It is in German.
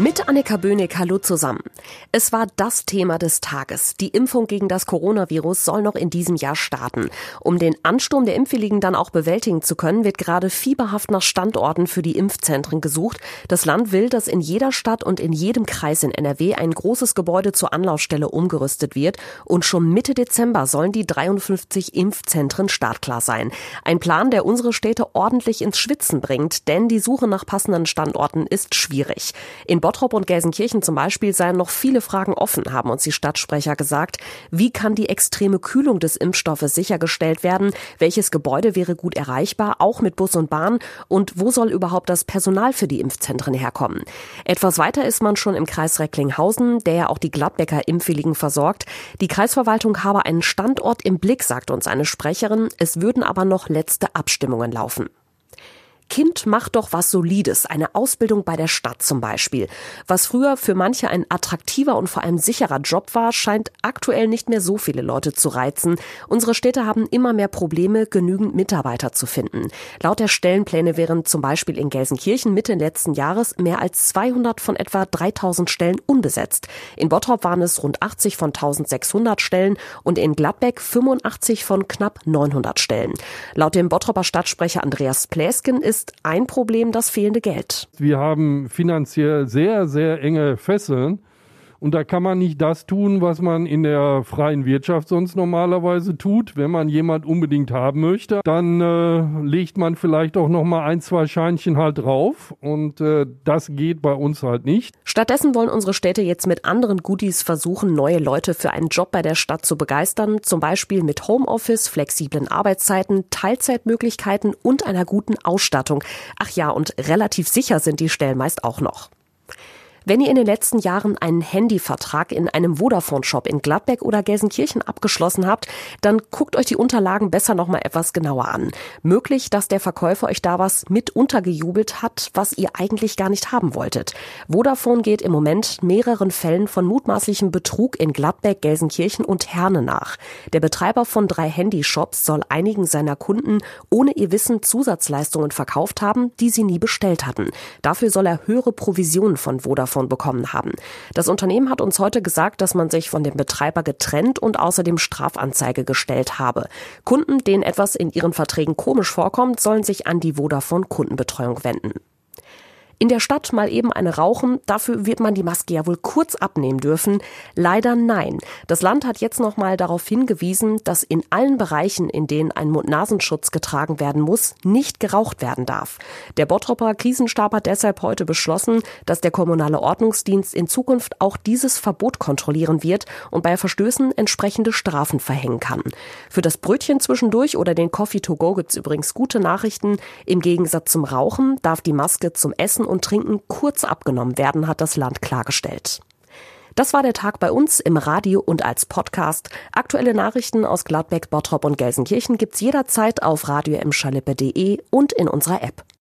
Mit Annika Böhnig, hallo zusammen. Es war das Thema des Tages. Die Impfung gegen das Coronavirus soll noch in diesem Jahr starten. Um den Ansturm der Impfwilligen dann auch bewältigen zu können, wird gerade fieberhaft nach Standorten für die Impfzentren gesucht. Das Land will, dass in jeder Stadt und in jedem Kreis in NRW ein großes Gebäude zur Anlaufstelle umgerüstet wird. Und schon Mitte Dezember sollen die 53 Impfzentren startklar sein. Ein Plan, der unsere Städte ordentlich ins Schwitzen bringt, denn die Suche nach passenden Standorten ist schwierig. In Bottrop und Gelsenkirchen zum Beispiel seien noch viele Fragen offen, haben uns die Stadtsprecher gesagt. Wie kann die extreme Kühlung des Impfstoffes sichergestellt werden? Welches Gebäude wäre gut erreichbar, auch mit Bus und Bahn? Und wo soll überhaupt das Personal für die Impfzentren herkommen? Etwas weiter ist man schon im Kreis Recklinghausen, der ja auch die Gladbecker Impfwilligen versorgt. Die Kreisverwaltung habe einen Standort im Blick, sagt uns eine Sprecherin. Es würden aber noch letzte Abstimmungen laufen. Kind macht doch was Solides, eine Ausbildung bei der Stadt zum Beispiel. Was früher für manche ein attraktiver und vor allem sicherer Job war, scheint aktuell nicht mehr so viele Leute zu reizen. Unsere Städte haben immer mehr Probleme, genügend Mitarbeiter zu finden. Laut der Stellenpläne wären zum Beispiel in Gelsenkirchen Mitte letzten Jahres mehr als 200 von etwa 3000 Stellen unbesetzt. In Bottrop waren es rund 80 von 1600 Stellen und in Gladbeck 85 von knapp 900 Stellen. Laut dem Bottroper Stadtsprecher Andreas Pläsken ist ist ein Problem das fehlende Geld. Wir haben finanziell sehr, sehr enge Fesseln. Und da kann man nicht das tun, was man in der freien Wirtschaft sonst normalerweise tut. Wenn man jemand unbedingt haben möchte, dann äh, legt man vielleicht auch noch mal ein, zwei Scheinchen halt drauf. Und äh, das geht bei uns halt nicht. Stattdessen wollen unsere Städte jetzt mit anderen Goodies versuchen, neue Leute für einen Job bei der Stadt zu begeistern. Zum Beispiel mit Homeoffice, flexiblen Arbeitszeiten, Teilzeitmöglichkeiten und einer guten Ausstattung. Ach ja, und relativ sicher sind die Stellen meist auch noch. Wenn ihr in den letzten Jahren einen Handyvertrag in einem Vodafone-Shop in Gladbeck oder Gelsenkirchen abgeschlossen habt, dann guckt euch die Unterlagen besser noch mal etwas genauer an. Möglich, dass der Verkäufer euch da was mit untergejubelt hat, was ihr eigentlich gar nicht haben wolltet. Vodafone geht im Moment mehreren Fällen von mutmaßlichem Betrug in Gladbeck, Gelsenkirchen und Herne nach. Der Betreiber von drei Handyshops soll einigen seiner Kunden ohne ihr Wissen Zusatzleistungen verkauft haben, die sie nie bestellt hatten. Dafür soll er höhere Provisionen von Vodafone davon bekommen haben. Das Unternehmen hat uns heute gesagt, dass man sich von dem Betreiber getrennt und außerdem Strafanzeige gestellt habe. Kunden, denen etwas in ihren Verträgen komisch vorkommt, sollen sich an die Vodafone Kundenbetreuung wenden. In der Stadt mal eben eine rauchen, dafür wird man die Maske ja wohl kurz abnehmen dürfen. Leider nein. Das Land hat jetzt noch mal darauf hingewiesen, dass in allen Bereichen, in denen ein Mund-Nasenschutz getragen werden muss, nicht geraucht werden darf. Der Bottropper Krisenstab hat deshalb heute beschlossen, dass der kommunale Ordnungsdienst in Zukunft auch dieses Verbot kontrollieren wird und bei Verstößen entsprechende Strafen verhängen kann. Für das Brötchen zwischendurch oder den Coffee to go gibt's übrigens gute Nachrichten. Im Gegensatz zum Rauchen darf die Maske zum Essen und Trinken kurz abgenommen werden, hat das Land klargestellt. Das war der Tag bei uns im Radio und als Podcast. Aktuelle Nachrichten aus Gladbeck, Bottrop und Gelsenkirchen gibt's jederzeit auf radio und in unserer App.